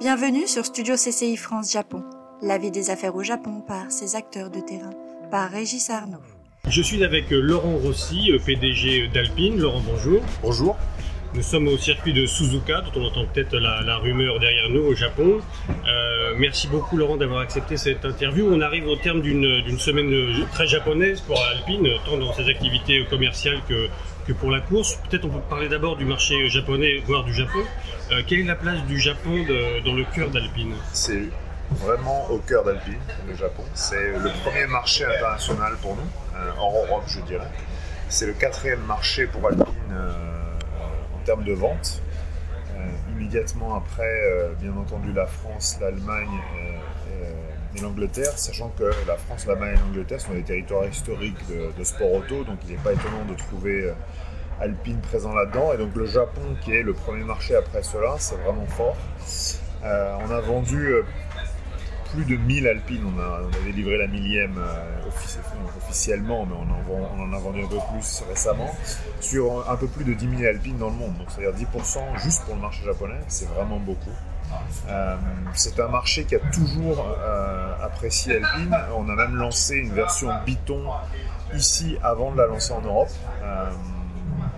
Bienvenue sur Studio CCI France Japon, la vie des affaires au Japon par ses acteurs de terrain, par Régis Arnaud. Je suis avec euh, Laurent Rossi, euh, PDG d'Alpine. Laurent, bonjour. Bonjour. Nous sommes au circuit de Suzuka, dont on entend peut-être la, rumeur derrière nous au Japon. Euh, merci beaucoup Laurent d'avoir accepté cette interview. On arrive au terme d'une semaine très japonaise pour Alpine, tant dans ses activités commerciales que, que pour la course. Peut-être on peut parler d'abord du marché japonais, voire du Japon. Euh, quelle est la place du Japon dans le cœur d'Alpine C'est vraiment au cœur d'Alpine, le Japon. C'est le premier marché international pour nous, euh, hors Europe je dirais. C'est le quatrième marché pour Alpine en termes de vente. immédiatement après, bien entendu, la France, l'Allemagne et l'Angleterre, sachant que la France, l'Allemagne et l'Angleterre sont des territoires historiques de, sport auto, donc il n'est pas étonnant de trouver euh, Alpine présent là-dedans. Et donc le Japon, qui est le premier marché après cela, c'est vraiment fort. Euh, on a vendu euh, plus de 1000 Alpines, on, avait livré la millième officiellement, mais on en, a vendu un peu plus récemment, sur un peu plus de 10 000 Alpines dans le monde. Donc c'est-à-dire 10% juste pour le marché japonais, c'est vraiment beaucoup. Euh, c'est un marché qui a toujours euh, apprécié Alpine. On a même lancé une version Biton ici avant de la lancer en Europe. Euh,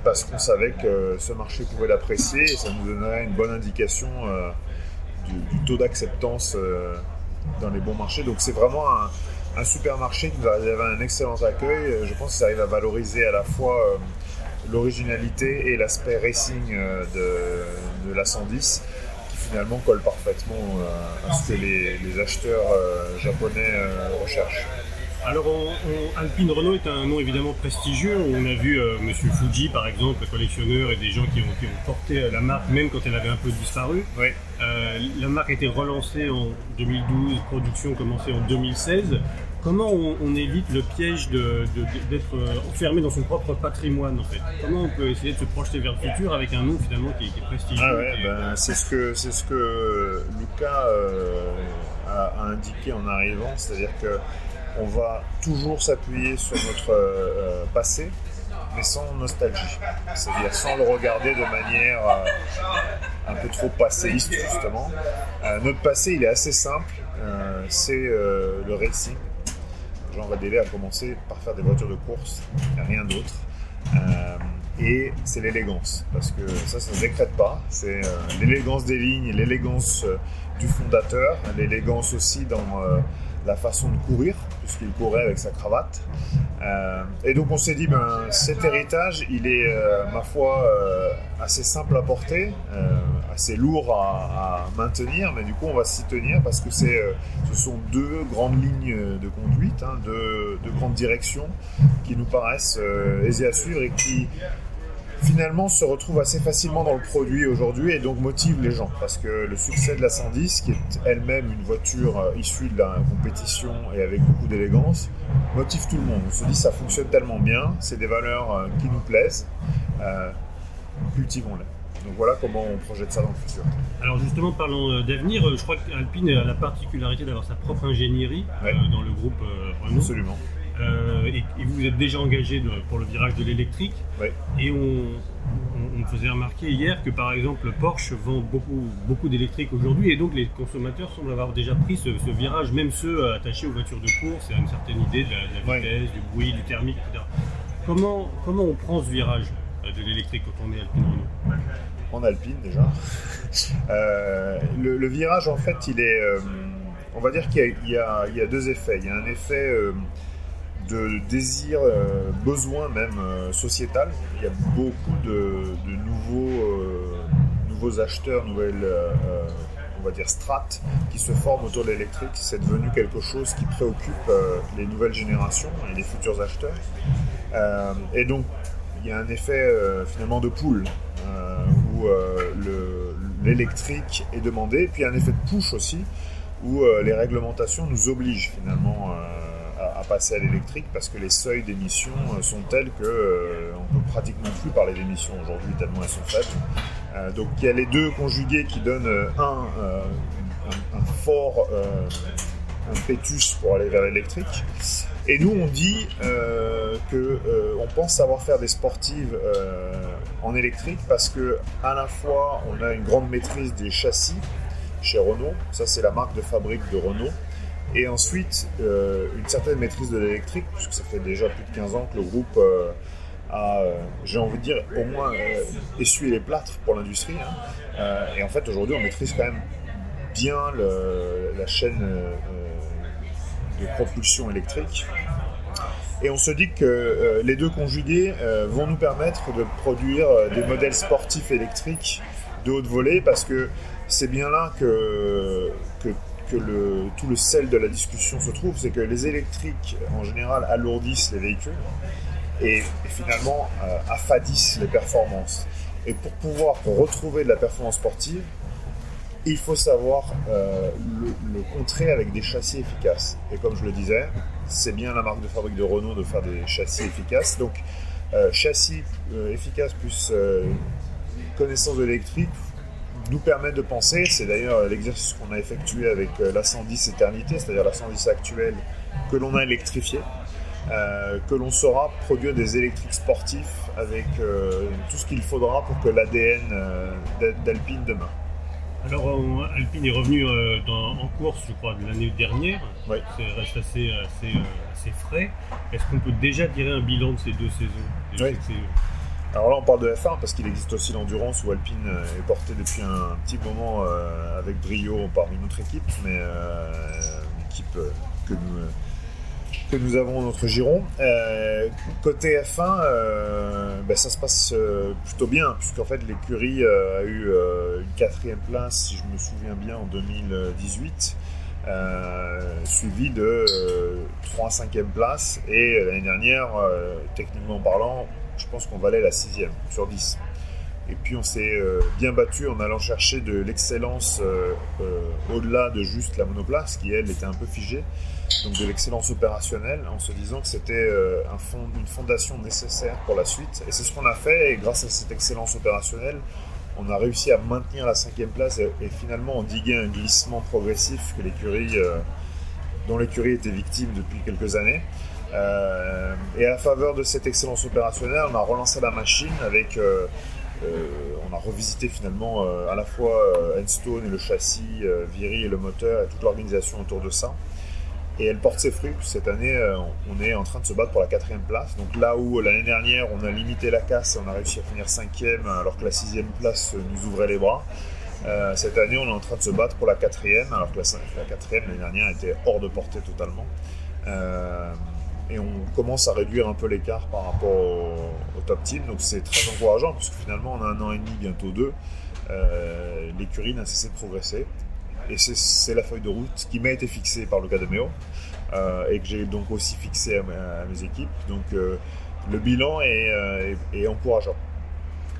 parce qu'on savait que ce marché pouvait l'apprécier et ça nous donnerait une bonne indication du, taux d'acceptance dans les bons marchés. Donc c'est vraiment un, super marché qui avait un excellent accueil. Je pense que ça arrive à valoriser à la fois l'originalité et l'aspect racing de, de la 110 finalement colle parfaitement euh, à ce que les, acheteurs euh, japonais euh, recherchent. Alors, Alpine Renault est un nom évidemment prestigieux. On a vu M. Monsieur Fuji, par exemple, collectionneur, et des gens qui ont, porté la marque, même quand elle avait un peu disparu. la marque a été relancée en 2012, production commencée en 2016. Comment on, évite le piège d'être euh, enfermé dans son propre patrimoine en fait? Comment on peut essayer de se projeter vers le futur avec un nom finalement qui, est prestigieux ah ouais, ben, C'est ce que ce que Lucas euh, a, indiqué en arrivant, c'est-à-dire que on va toujours s'appuyer sur notre euh, passé, mais sans nostalgie, c'est-à-dire sans le regarder de manière un peu trop passéiste justement. notre passé, il est assez simple, c'est le racing Jean Vadélé a commencé par faire des voitures de course, rien d'autre. Euh, et c'est l'élégance, parce que ça, ça ne se décrète pas. C'est euh, l'élégance des lignes, l'élégance euh, du fondateur, l'élégance aussi dans la façon de courir, puisqu'il courait avec sa cravate. Euh, et donc on s'est dit, ben, cet héritage, il est, euh, ma foi, euh, assez simple à porter, assez lourd à, maintenir, mais du coup on va s'y tenir parce que c'est, ce sont deux grandes lignes de conduite, hein, deux, deux, grandes directions qui nous paraissent aisées à suivre et qui finalement se retrouve assez facilement dans le produit aujourd'hui et donc motive les gens parce que le succès de la 110 qui est elle-même une voiture euh, issue de la compétition et avec beaucoup d'élégance motive tout le monde. On se dit ça fonctionne tellement bien, c'est des valeurs euh, qui nous plaisent, euh, cultivons-les. Donc voilà comment on projette ça dans le futur. Alors justement, parlons d'avenir. Je crois qu'Alpine a la particularité d'avoir sa propre ingénierie dans le groupe Renault. Absolument. Euh, et, vous êtes déjà engagé pour le virage de l'électrique. Et on, me faisait remarquer hier que par exemple Porsche vend beaucoup, beaucoup d'électrique aujourd'hui et donc les consommateurs semblent avoir déjà pris ce, virage, même ceux attachés aux voitures de course à une certaine idée de la, vitesse, du bruit, du thermique, etc. Comment, comment on prend ce virage euh, de l'électrique quand on est Alpine Renault En Alpine déjà. Euh, le, virage en fait il est... on va dire qu'il y, y, a deux effets. Il y a un effet de désir, euh, besoin même euh, sociétal. Il y a beaucoup de, nouveaux, euh, nouveaux acheteurs, nouvelles, on va dire, strates qui se forment autour de l'électrique. C'est devenu quelque chose qui préoccupe les nouvelles générations et les futurs acheteurs. et donc, il y a un effet finalement de poule où l'électrique est demandé, puis un effet de push aussi où les réglementations nous obligent finalement à, passer à l'électrique parce que les seuils d'émission euh, sont tels que euh, on peut pratiquement plus parler d'émissions aujourd'hui tellement elles sont faibles. Euh, donc il y a les deux conjugués qui donnent un, un, fort pétus pour aller vers l'électrique. Et nous, on dit que on pense savoir faire des sportives en électrique parce que à la fois on a une grande maîtrise des châssis chez Renault. Ça, c'est la marque de fabrique de Renault. Et ensuite, une certaine maîtrise de l'électrique, puisque ça fait déjà plus de 15 ans que le groupe a, j'ai envie de dire, au moins essuyé les plâtres pour l'industrie. Hein. et en fait, aujourd'hui, on maîtrise quand même bien la chaîne de propulsion électrique. Et on se dit que euh, les deux conjugués euh, vont nous permettre de produire euh, des modèles sportifs électriques de haute volée parce que c'est bien là que, le, tout le sel de la discussion se trouve, c'est que les électriques en général alourdissent les véhicules et, finalement affadissent les performances. Et pour pouvoir retrouver de la performance sportive, il faut savoir le, le, contrer avec des châssis efficaces. Et comme je le disais, c'est bien la marque de fabrique de Renault de faire des châssis efficaces. Donc, euh, châssis euh, efficaces plus euh, connaissance de l'électrique nous permet de penser, c'est d'ailleurs l'exercice qu'on a effectué avec la 110 Éternité, c'est-à-dire la 110 actuelle que l'on a électrifiée, que l'on saura produire des électriques sportifs avec tout ce qu'il faudra pour que l'ADN d'Alpine demain. Alors, Alpine est revenu euh, en course, je crois, de l'année dernière. Oui. C'est reste assez, assez, frais. Est-ce qu'on peut déjà tirer un bilan de ces deux saisons oui. Alors là, on parle de F1 parce qu'il existe aussi l'endurance où Alpine euh, est porté depuis un petit moment euh, avec brio par une autre équipe, mais une équipe que nous que nous avons notre giron. Euh, côté F1, euh, ben, ça se passe euh, plutôt bien, puisqu'en fait l'écurie a eu une quatrième place, si je me souviens bien, en 2018. suivi de 3 5 e place et l'année dernière, techniquement parlant, pense qu'on valait la 6 sur 10. Et puis on s'est bien battu en allant chercher de l'excellence au-delà de juste la monoplace, qui elle était un peu figée donc de l'excellence opérationnelle, en se disant que c'était euh, une fondation nécessaire pour la suite. Et c'est ce qu'on a fait, et grâce à cette excellence opérationnelle, on a réussi à maintenir la cinquième place et, finalement endiguer un glissement progressif que l'écurie, euh, dont l'écurie était victime depuis quelques années. Euh, et à la faveur de cette excellence opérationnelle, on a relancé la machine avec on a revisité finalement à la fois Enstone et le châssis, Viri et le moteur et toute l'organisation autour de ça et elle porte ses fruits. Cette année, euh, on est en train de se battre pour la quatrième place. Donc là où l'année dernière, on a limité la casse et on a réussi à finir cinquième, alors que la sixième place nous ouvrait les bras. Euh, cette année, on est en train de se battre pour la quatrième, alors que la, quatrième l'année dernière était hors de portée totalement. Euh, et on commence à réduire un peu l'écart par rapport au, top team, donc c'est très encourageant, puisque finalement, en un an et demi, bientôt deux, l'écurie n'a cessé de progresser. Et c'est la feuille de route qui m'a été fixée par le cas de Méo euh, et que j'ai donc aussi fixé à, mes équipes. Donc euh, le bilan euh, est, encourageant.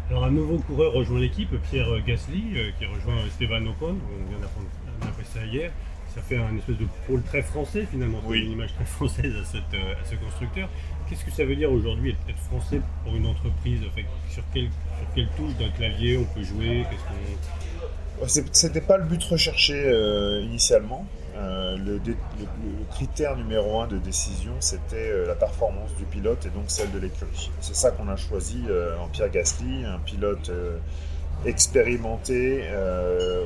Alors un nouveau coureur rejoint l'équipe, Pierre Gasly, qui rejoint Esteban Ocon, on vient d'apprendre ça hier. Ça fait un espèce de pôle très français finalement, oui. une image très française à, ce constructeur. Qu'est-ce que ça veut dire aujourd'hui être français pour une entreprise? Sur, quelle, touche d'un clavier on peut jouer? C'était pas le but recherché euh, initialement. Euh, le, critère numéro un de décision, c'était euh, la performance du pilote et donc celle de l'écurie. C'est ça qu'on a choisi en Pierre Gasly, un pilote expérimenté,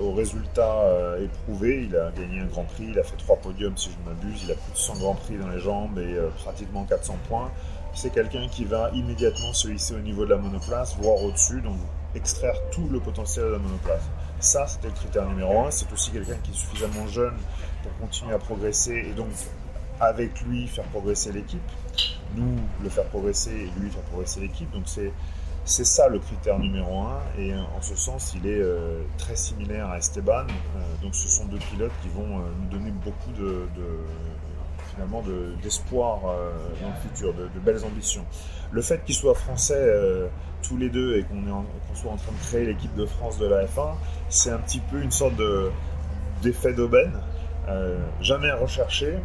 au résultat éprouvé. Il a gagné un Grand Prix, il a fait trois podiums si je ne m'abuse, il a plus de 100 Grands Prix dans les jambes et pratiquement 400 points. C'est quelqu'un qui va immédiatement se hisser au niveau de la monoplace, voire au-dessus, donc extraire tout le potentiel de la monoplace. Ça, c'était le critère numéro un. C'est aussi quelqu'un qui est suffisamment jeune pour continuer à progresser et donc avec lui faire progresser l'équipe. Nous, le faire progresser et lui faire progresser l'équipe. Donc c'est c'est ça le critère numéro un et en ce sens il est euh, très similaire à Esteban. Euh, donc ce sont deux pilotes qui vont euh, nous donner beaucoup de, finalement d'espoir dans le futur, de, de, belles ambitions. Le fait qu'ils soient français tous les deux et qu'on soit en train de créer l'équipe de France de la F1, c'est un petit peu une sorte d'effet d'aubaine. Jamais recherché,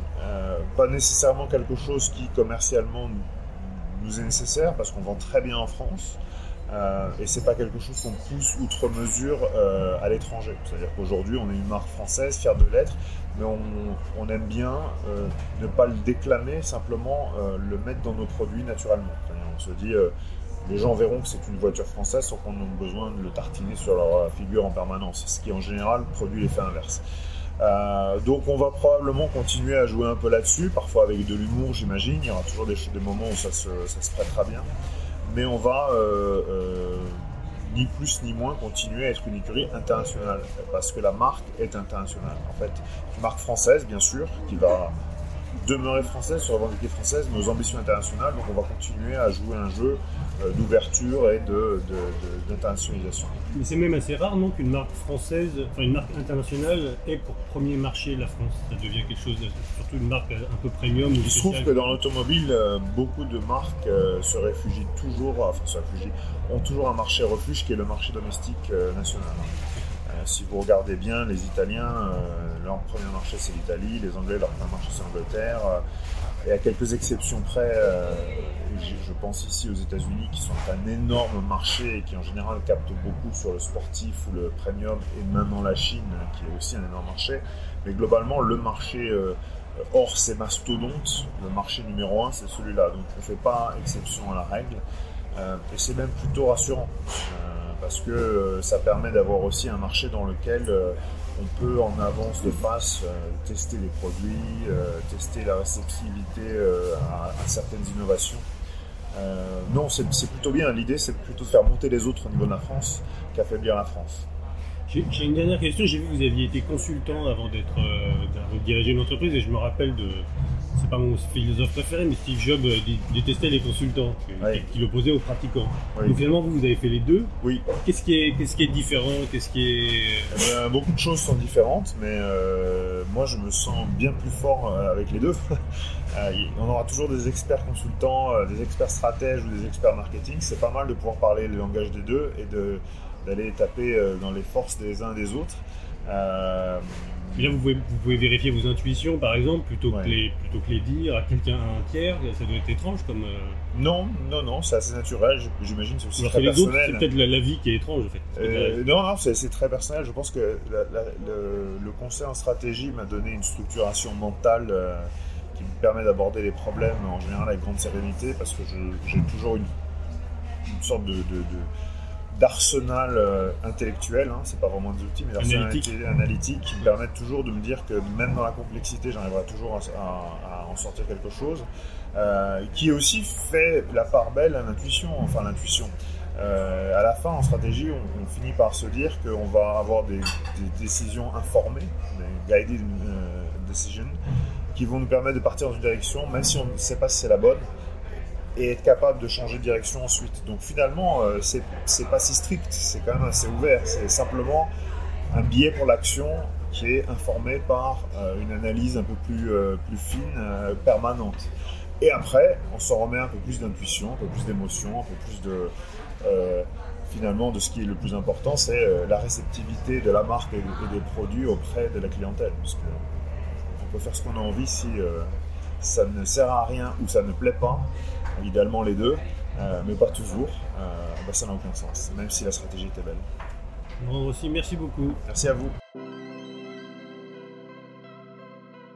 pas nécessairement quelque chose qui commercialement nous est nécessaire parce qu'on vend très bien en France euh, et c'est pas quelque chose qu'on pousse outre mesure à l'étranger. C'est-à-dire qu'aujourd'hui on est une marque française, fière de l'être, mais on, aime bien ne pas le déclamer, simplement le mettre dans nos produits naturellement. On se dit les gens verront que c'est une voiture française sans qu'on ait besoin de le tartiner sur leur figure en permanence, ce qui en général produit l'effet inverse. Euh, donc on va probablement continuer à jouer un peu là-dessus, parfois avec de l'humour j'imagine, il y aura toujours des, moments où ça se, ça prêtera bien, on va euh, euh, ni plus ni moins continuer à être une écurie internationale, parce que la marque est internationale. En fait, une marque française bien sûr, qui va demeurer française, se revendiquer française, nos ambitions internationales, donc on va continuer à jouer un jeu euh, d'ouverture et d'internationalisation. Mais c'est même assez rare, non, qu'une marque française, enfin une marque internationale ait pour premier marché la France. Ça devient quelque chose, surtout une marque un peu premium. Il se trouve que dans l'automobile, euh, beaucoup de marques euh, se réfugient toujours, enfin se réfugient, ont toujours un marché refuge qui est le marché domestique national. si vous regardez bien, les Italiens, leur premier marché c'est l'Italie, les Anglais, leur premier marché c'est l'Angleterre. Et à quelques exceptions près, euh, je, pense ici aux États-Unis qui sont un énorme marché et qui en général captent beaucoup sur le sportif ou le premium, et maintenant la Chine qui est aussi un énorme marché. Mais globalement, le marché euh, hors ces mastodontes, le marché numéro un, c'est celui-là. Donc on ne fait pas exception à la règle. Euh, et c'est même plutôt rassurant parce que ça permet d'avoir aussi un marché dans lequel on peut en avance de face euh, tester les produits, euh, tester la réceptivité euh, à, certaines innovations. non, c'est plutôt bien. L'idée, c'est plutôt de faire monter les autres au niveau de la France qu'affaiblir la France. J'ai une dernière question. J'ai vu que vous aviez été consultant avant d'être euh, diriger une entreprise et je me rappelle de. C'est pas mon philosophe préféré, mais Steve Jobs euh, détestait les consultants, qui l'opposait aux pratiquants. Donc finalement, vous, vous avez fait les deux. Oui. Qu'est-ce qui est, qu'est-ce qui est différent? Qu'est-ce qui est. Eh ben, beaucoup de choses sont différentes, mais euh, moi, je me sens bien plus fort avec les deux. on aura toujours des experts consultants, des experts stratèges ou des experts marketing. C'est pas mal de pouvoir parler le langage des deux et de d'aller taper euh, dans les forces des uns des autres. Euh, là, vous pouvez, vous pouvez, vérifier vos intuitions, par exemple, plutôt, que, les, plutôt que les dire à quelqu'un, à un tiers. Ça doit être étrange comme. Euh, non, non, non, c'est assez naturel. J'imagine c'est aussi très personnel. C'est peut-être la, vie qui est étrange, en fait. non, non, c'est très personnel. Je pense que le, conseil en stratégie m'a donné une structuration mentale qui me permet d'aborder les problèmes en général avec grande sérénité parce que j'ai toujours une, une sorte de d'arsenal euh, intellectuel, hein, c'est pas vraiment des outils, mais d'arsenal analytique. qui me permettent toujours de me dire que même dans la complexité, j'arriverai toujours à, en sortir quelque chose, euh, qui aussi fait la part belle à l'intuition, enfin l'intuition. Euh, à la fin, en stratégie, on, finit par se dire qu'on va avoir des, décisions informées, des guided decisions, qui vont nous permettre de partir dans une direction, même si on ne sait pas si c'est la bonne, et être capable de changer de direction ensuite. Donc finalement, euh, c'est pas si strict, c'est quand même assez ouvert. C'est simplement un biais pour l'action qui est informé par euh, une analyse un peu plus, euh, fine, permanente. Et après, on s'en remet un peu plus d'intuition, un peu plus d'émotion, un peu plus de finalement de ce qui est le plus important, c'est la réceptivité de la marque et, des produits auprès de la clientèle. Parce on peut faire ce qu'on a envie si ça ne sert à rien ou ça ne plaît pas idéalement les deux, euh, mais pas toujours, euh, bah, ça n'a aucun sens, même si la stratégie était belle. Bon, aussi, merci beaucoup. Merci à vous.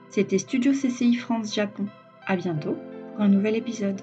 C'était Studio CCI France Japon. À bientôt pour un nouvel épisode.